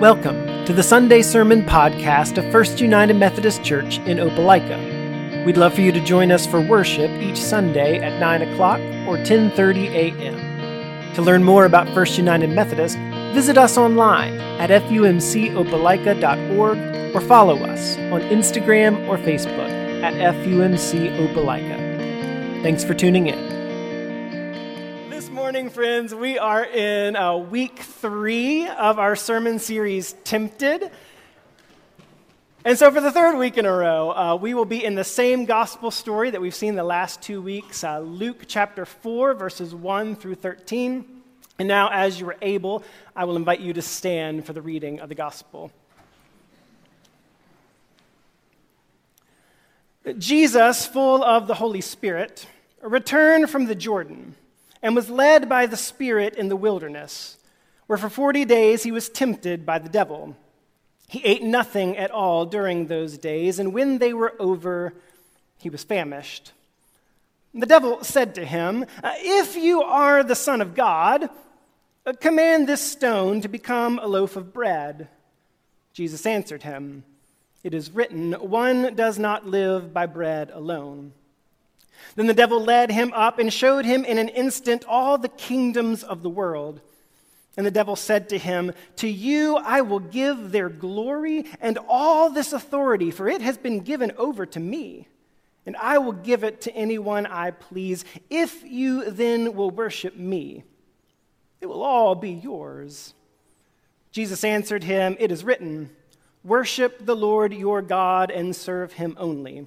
Welcome to the Sunday Sermon Podcast of First United Methodist Church in Opelika. We'd love for you to join us for worship each Sunday at 9 o'clock or 10.30 a.m. To learn more about First United Methodist, visit us online at fumcopelika.org or follow us on Instagram or Facebook at fumcopelika. Thanks for tuning in morning, friends. We are in uh, week three of our sermon series, Tempted. And so, for the third week in a row, uh, we will be in the same gospel story that we've seen the last two weeks uh, Luke chapter 4, verses 1 through 13. And now, as you are able, I will invite you to stand for the reading of the gospel. Jesus, full of the Holy Spirit, returned from the Jordan and was led by the Spirit in the wilderness, where for 40 days he was tempted by the devil. He ate nothing at all during those days, and when they were over, he was famished. The devil said to him, uh, If you are the Son of God, uh, command this stone to become a loaf of bread. Jesus answered him, It is written, One does not live by bread alone. Then the devil led him up and showed him in an instant all the kingdoms of the world. And the devil said to him, To you I will give their glory and all this authority, for it has been given over to me. And I will give it to anyone I please. If you then will worship me, it will all be yours. Jesus answered him, It is written, Worship the Lord your God and serve him only.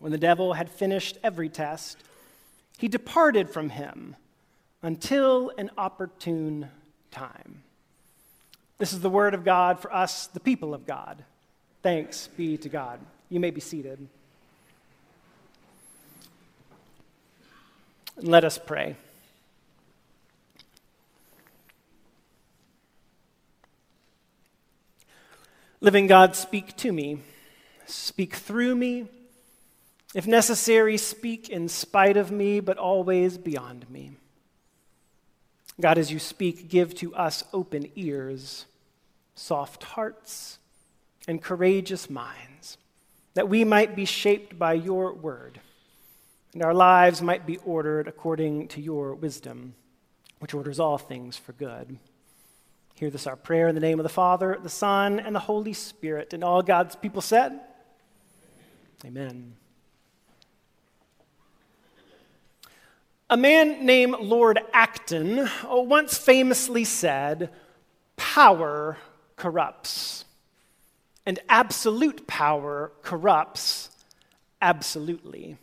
When the devil had finished every test, he departed from him until an opportune time. This is the word of God for us, the people of God. Thanks be to God. You may be seated. let us pray. Living God, speak to me, speak through me if necessary, speak in spite of me, but always beyond me. God, as you speak, give to us open ears, soft hearts, and courageous minds, that we might be shaped by your word, and our lives might be ordered according to your wisdom, which orders all things for good. Hear this our prayer in the name of the Father, the Son, and the Holy Spirit. And all God's people said, Amen. A man named Lord Acton once famously said, Power corrupts, and absolute power corrupts absolutely.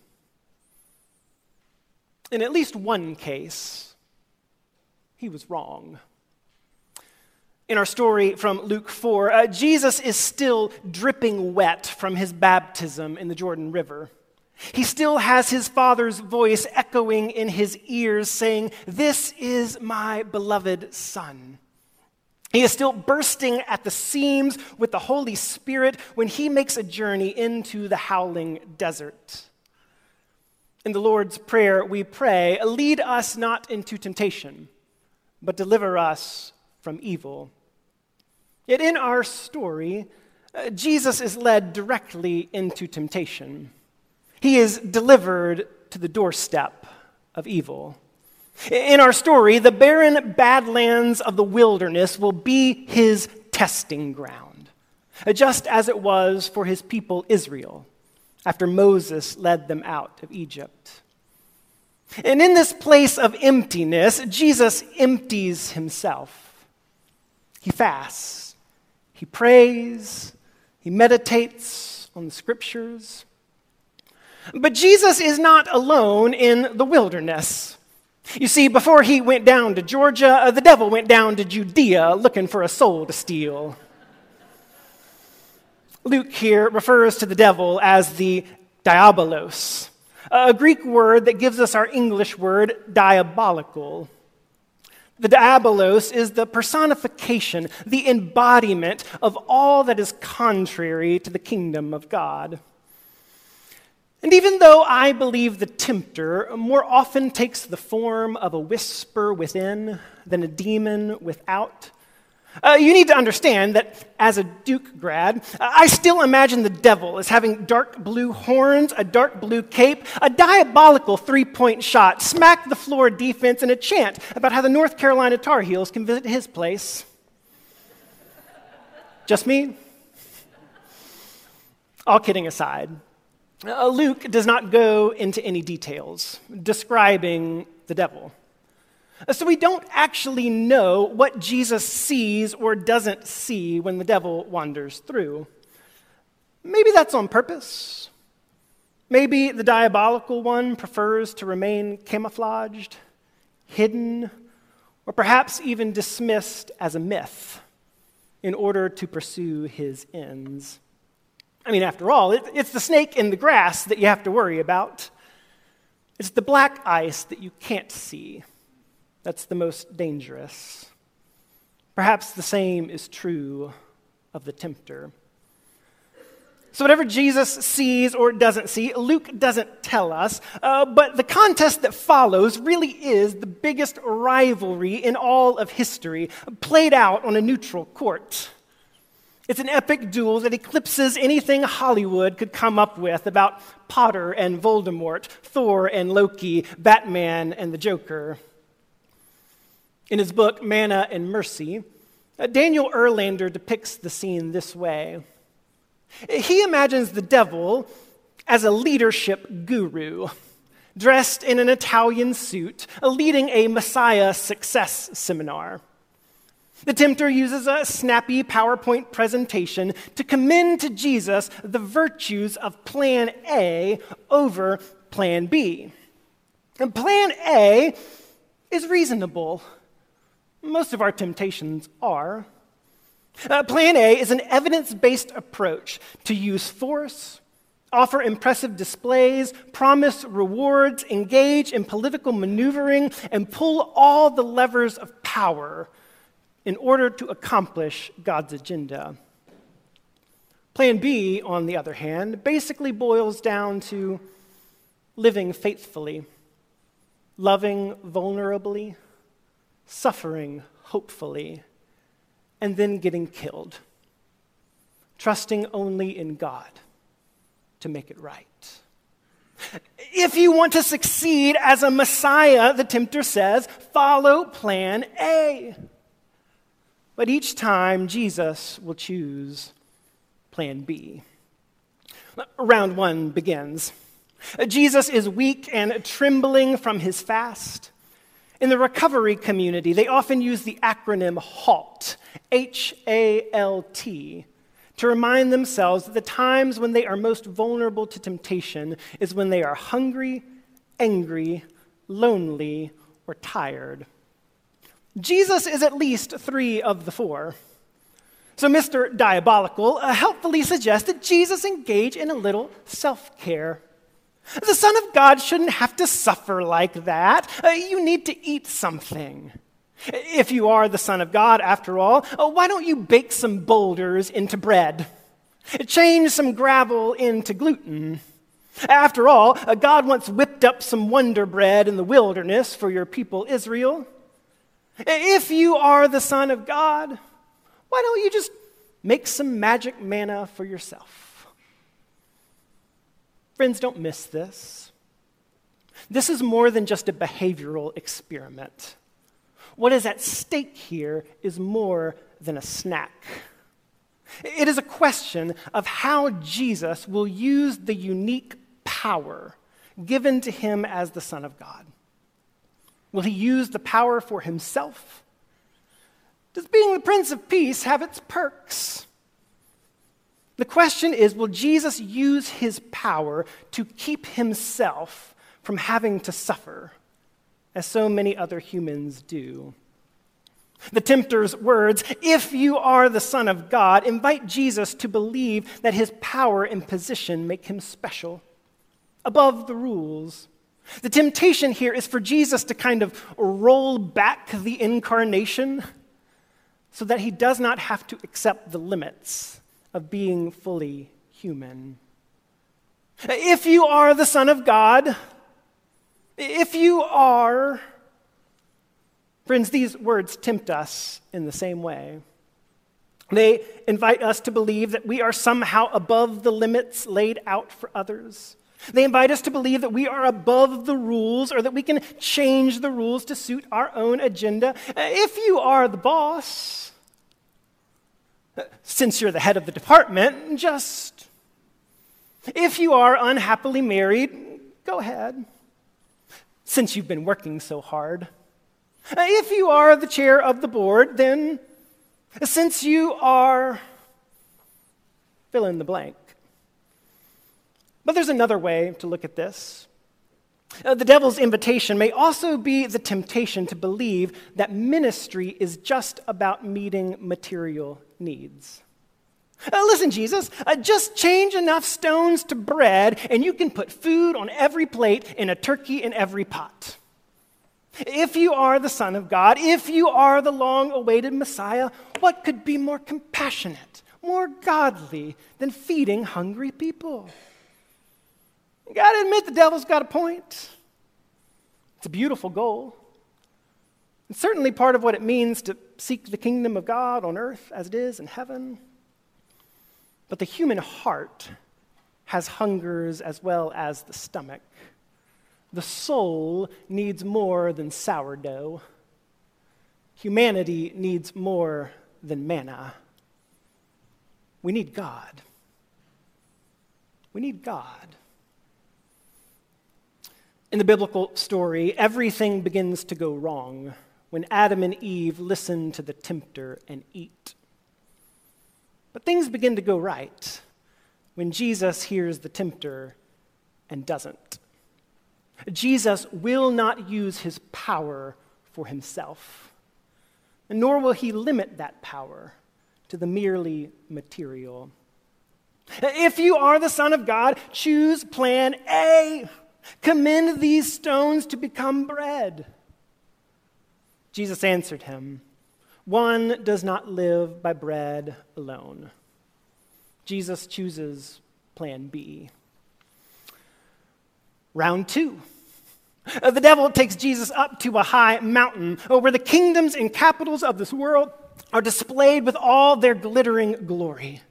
In at least one case, he was wrong. In our story from Luke 4, uh, Jesus is still dripping wet from his baptism in the Jordan River. He still has his father's voice echoing in his ears, saying, This is my beloved son. He is still bursting at the seams with the Holy Spirit when he makes a journey into the howling desert. In the Lord's Prayer, we pray, Lead us not into temptation, but deliver us from evil. Yet in our story, uh, Jesus is led directly into temptation. He is delivered to the doorstep of evil. In our story, the barren badlands of the wilderness will be his testing ground, just as it was for his people Israel after Moses led them out of Egypt. And in this place of emptiness, Jesus empties himself. He fasts, he prays, he meditates on the scriptures. But Jesus is not alone in the wilderness. You see, before he went down to Georgia, uh, the devil went down to Judea looking for a soul to steal. Luke here refers to the devil as the diabolos, a Greek word that gives us our English word diabolical. The diabolos is the personification, the embodiment of all that is contrary to the kingdom of God. And even though I believe the tempter more often takes the form of a whisper within than a demon without, uh, you need to understand that as a Duke grad, I still imagine the devil as having dark blue horns, a dark blue cape, a diabolical three point shot, smack the floor defense, and a chant about how the North Carolina Tar Heels can visit his place. Just me? All kidding aside, uh, Luke does not go into any details describing the devil. Uh, so we don't actually know what Jesus sees or doesn't see when the devil wanders through. Maybe that's on purpose. Maybe the diabolical one prefers to remain camouflaged, hidden, or perhaps even dismissed as a myth in order to pursue his ends. I mean, after all, it, it's the snake in the grass that you have to worry about. It's the black ice that you can't see that's the most dangerous. Perhaps the same is true of the tempter. So, whatever Jesus sees or doesn't see, Luke doesn't tell us, uh, but the contest that follows really is the biggest rivalry in all of history, played out on a neutral court. It's an epic duel that eclipses anything Hollywood could come up with about Potter and Voldemort, Thor and Loki, Batman and the Joker. In his book, Manna and Mercy, uh, Daniel Erlander depicts the scene this way. He imagines the devil as a leadership guru, dressed in an Italian suit, leading a Messiah success seminar. The tempter uses a snappy PowerPoint presentation to commend to Jesus the virtues of Plan A over Plan B. And Plan A is reasonable. Most of our temptations are. Uh, plan A is an evidence based approach to use force, offer impressive displays, promise rewards, engage in political maneuvering, and pull all the levers of power in order to accomplish God's agenda. Plan B, on the other hand, basically boils down to living faithfully, loving vulnerably, suffering hopefully, and then getting killed, trusting only in God to make it right. If you want to succeed as a Messiah, the tempter says, follow plan A. But each time, Jesus will choose plan B. Round one begins. Jesus is weak and trembling from his fast. In the recovery community, they often use the acronym HALT, H A L T, to remind themselves that the times when they are most vulnerable to temptation is when they are hungry, angry, lonely, or tired. Jesus is at least three of the four. So, Mr. Diabolical uh, helpfully suggests that Jesus engage in a little self care. The Son of God shouldn't have to suffer like that. Uh, you need to eat something. If you are the Son of God, after all, uh, why don't you bake some boulders into bread? Change some gravel into gluten. After all, God once whipped up some wonder bread in the wilderness for your people Israel. If you are the Son of God, why don't you just make some magic manna for yourself? Friends, don't miss this. This is more than just a behavioral experiment. What is at stake here is more than a snack. It is a question of how Jesus will use the unique power given to him as the Son of God. Will he use the power for himself? Does being the Prince of Peace have its perks? The question is will Jesus use his power to keep himself from having to suffer, as so many other humans do? The tempter's words, if you are the Son of God, invite Jesus to believe that his power and position make him special, above the rules. The temptation here is for Jesus to kind of roll back the incarnation so that he does not have to accept the limits of being fully human. If you are the Son of God, if you are, friends, these words tempt us in the same way. They invite us to believe that we are somehow above the limits laid out for others. They invite us to believe that we are above the rules or that we can change the rules to suit our own agenda. Uh, if you are the boss, uh, since you're the head of the department, just. If you are unhappily married, go ahead, since you've been working so hard. Uh, if you are the chair of the board, then since you are fill in the blank. But there's another way to look at this. Uh, the devil's invitation may also be the temptation to believe that ministry is just about meeting material needs. Uh, listen, Jesus, uh, just change enough stones to bread, and you can put food on every plate and a turkey in every pot. If you are the Son of God, if you are the long awaited Messiah, what could be more compassionate, more godly than feeding hungry people? You got to admit the devil's got a point. It's a beautiful goal. It's certainly part of what it means to seek the kingdom of God on earth as it is in heaven. But the human heart has hungers as well as the stomach. The soul needs more than sourdough. Humanity needs more than manna. We need God. We need God. In the biblical story, everything begins to go wrong when Adam and Eve listen to the tempter and eat. But things begin to go right when Jesus hears the tempter and doesn't. Jesus will not use his power for himself, nor will he limit that power to the merely material. If you are the Son of God, choose plan A. Commend these stones to become bread. Jesus answered him, One does not live by bread alone. Jesus chooses plan B. Round two. Uh, the devil takes Jesus up to a high mountain where the kingdoms and capitals of this world are displayed with all their glittering glory.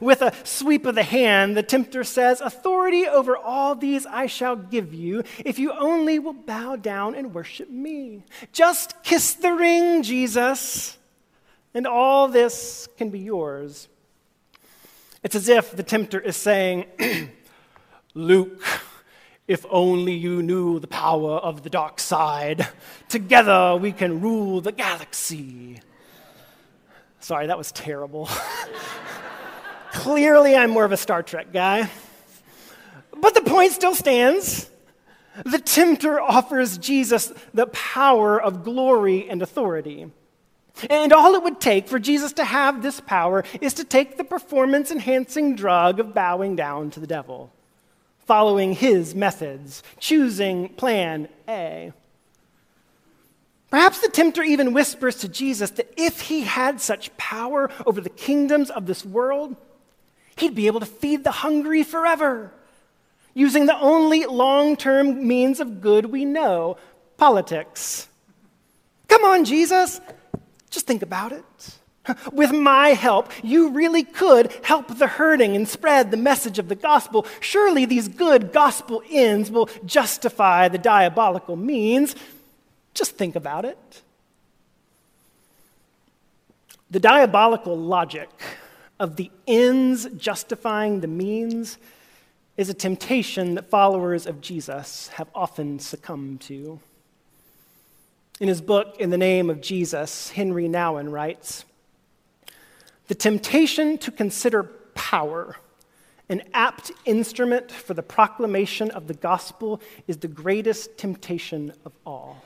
With a sweep of the hand, the tempter says, Authority over all these I shall give you if you only will bow down and worship me. Just kiss the ring, Jesus, and all this can be yours. It's as if the tempter is saying, Luke, if only you knew the power of the dark side, together we can rule the galaxy. Sorry, that was terrible. Clearly, I'm more of a Star Trek guy. But the point still stands. The tempter offers Jesus the power of glory and authority. And all it would take for Jesus to have this power is to take the performance enhancing drug of bowing down to the devil, following his methods, choosing plan A. Perhaps the tempter even whispers to Jesus that if he had such power over the kingdoms of this world, He'd be able to feed the hungry forever using the only long term means of good we know politics. Come on, Jesus. Just think about it. With my help, you really could help the hurting and spread the message of the gospel. Surely these good gospel ends will justify the diabolical means. Just think about it. The diabolical logic of the ends justifying the means is a temptation that followers of Jesus have often succumbed to. In his book, In the Name of Jesus, Henry Nouwen writes The temptation to consider power an apt instrument for the proclamation of the gospel is the greatest temptation of all.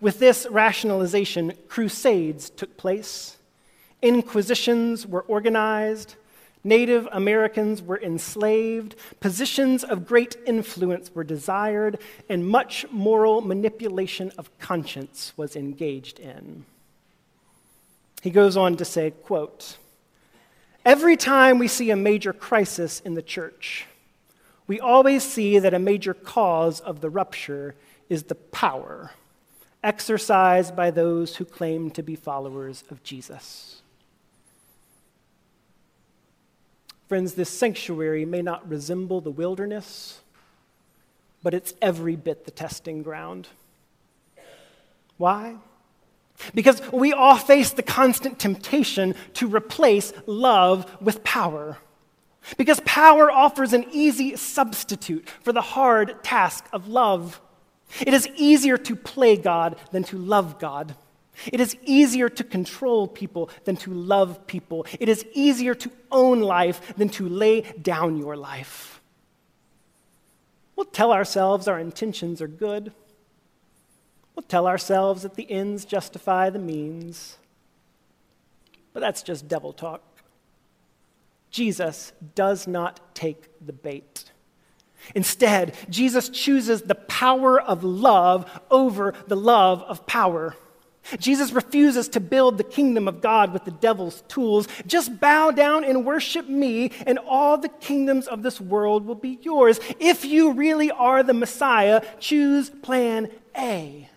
With this rationalization, crusades took place, inquisitions were organized, Native Americans were enslaved, positions of great influence were desired, and much moral manipulation of conscience was engaged in. He goes on to say, quote, Every time we see a major crisis in the church, we always see that a major cause of the rupture is the power exercised by those who claim to be followers of Jesus. Friends, this sanctuary may not resemble the wilderness, but it's every bit the testing ground. Why? Because we all face the constant temptation to replace love with power. Because power offers an easy substitute for the hard task of love. It is easier to play God than to love God. It is easier to control people than to love people. It is easier to own life than to lay down your life. We'll tell ourselves our intentions are good. We'll tell ourselves that the ends justify the means. But that's just devil talk. Jesus does not take the bait. Instead, Jesus chooses the power of love over the love of power. Jesus refuses to build the kingdom of God with the devil's tools. Just bow down and worship me, and all the kingdoms of this world will be yours. If you really are the Messiah, choose plan A.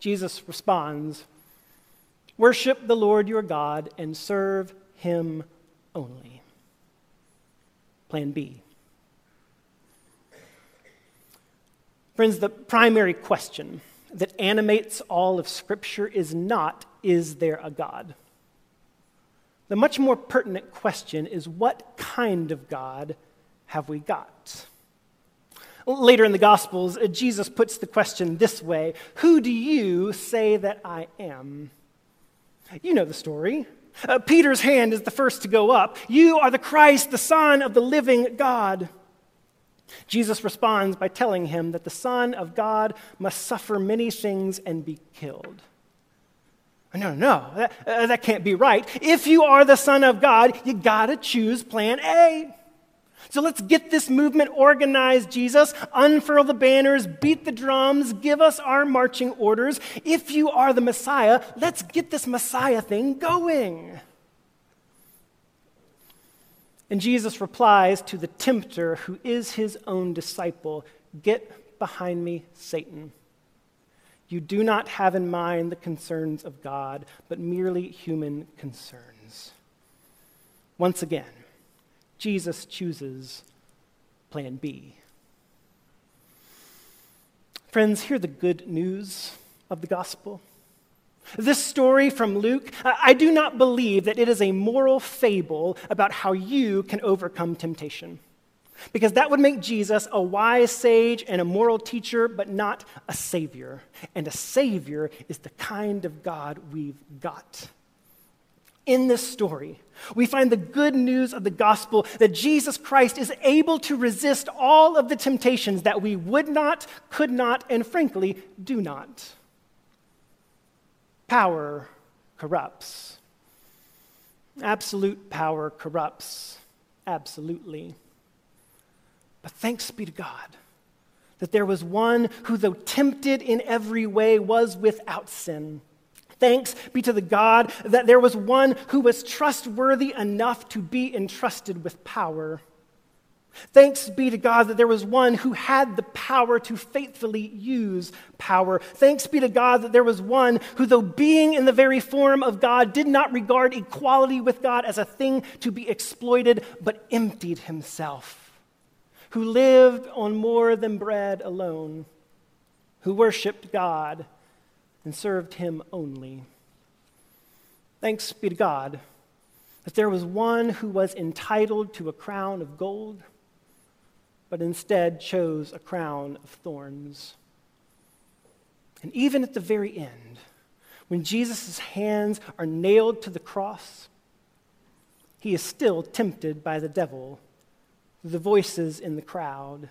Jesus responds Worship the Lord your God and serve him only. Plan B. Friends, the primary question that animates all of Scripture is not, is there a God? The much more pertinent question is, what kind of God have we got? Later in the Gospels, Jesus puts the question this way Who do you say that I am? You know the story. Uh, Peter's hand is the first to go up. You are the Christ, the Son of the living God. Jesus responds by telling him that the Son of God must suffer many things and be killed. No, no, that, uh, that can't be right. If you are the Son of God, you gotta choose plan A. So let's get this movement organized, Jesus. Unfurl the banners, beat the drums, give us our marching orders. If you are the Messiah, let's get this Messiah thing going. And Jesus replies to the tempter, who is his own disciple Get behind me, Satan. You do not have in mind the concerns of God, but merely human concerns. Once again, Jesus chooses plan B. Friends, hear the good news of the gospel. This story from Luke, I do not believe that it is a moral fable about how you can overcome temptation. Because that would make Jesus a wise sage and a moral teacher, but not a savior. And a savior is the kind of God we've got. In this story, we find the good news of the gospel that Jesus Christ is able to resist all of the temptations that we would not, could not, and frankly do not. Power corrupts. Absolute power corrupts. Absolutely. But thanks be to God that there was one who, though tempted in every way, was without sin. Thanks be to the God that there was one who was trustworthy enough to be entrusted with power. Thanks be to God that there was one who had the power to faithfully use power. Thanks be to God that there was one who, though being in the very form of God, did not regard equality with God as a thing to be exploited, but emptied himself, who lived on more than bread alone, who worshiped God and served him only. Thanks be to God that there was one who was entitled to a crown of gold but instead chose a crown of thorns. And even at the very end, when Jesus' hands are nailed to the cross, he is still tempted by the devil, the voices in the crowd,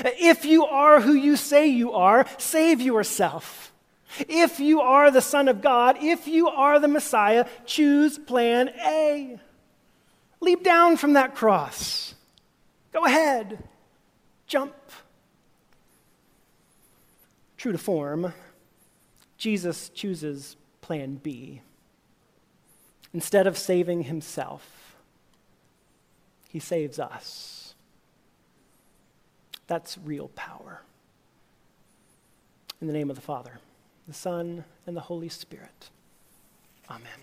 If you are who you say you are, save yourself. If you are the Son of God, if you are the Messiah, choose plan A. Leap down from that cross. Go ahead. Jump. True to form, Jesus chooses plan B. Instead of saving himself, he saves us. That's real power. In the name of the Father, the Son, and the Holy Spirit. Amen.